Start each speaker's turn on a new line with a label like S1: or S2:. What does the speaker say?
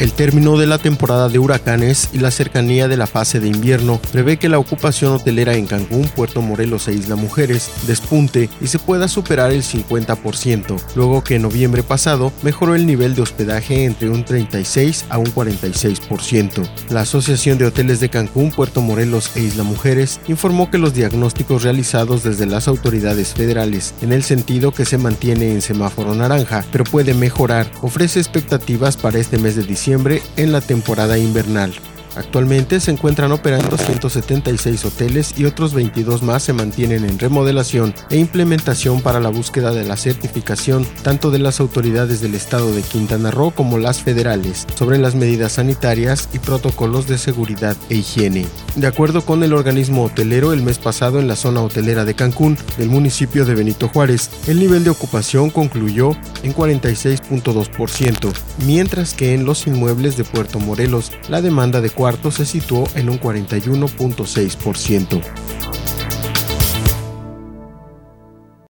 S1: El término de la temporada de huracanes y la cercanía de la fase de invierno prevé que la ocupación hotelera en Cancún, Puerto Morelos e Isla Mujeres despunte y se pueda superar el 50%, luego que en noviembre pasado mejoró el nivel de hospedaje entre un 36 a un 46%. La Asociación de Hoteles de Cancún, Puerto Morelos e Isla Mujeres informó que los diagnósticos realizados desde las autoridades federales en el sentido que se mantiene en semáforo naranja, pero puede mejorar, ofrece expectativas para este mes de diciembre en la temporada invernal. Actualmente se encuentran operando 176 hoteles y otros 22 más se mantienen en remodelación e implementación para la búsqueda de la certificación tanto de las autoridades del estado de Quintana Roo como las federales sobre las medidas sanitarias y protocolos de seguridad e higiene. De acuerdo con el organismo hotelero, el mes pasado en la zona hotelera de Cancún, del municipio de Benito Juárez, el nivel de ocupación concluyó en 46.2%, mientras que en los inmuebles de Puerto Morelos la demanda de cuarto se situó en un 41.6%.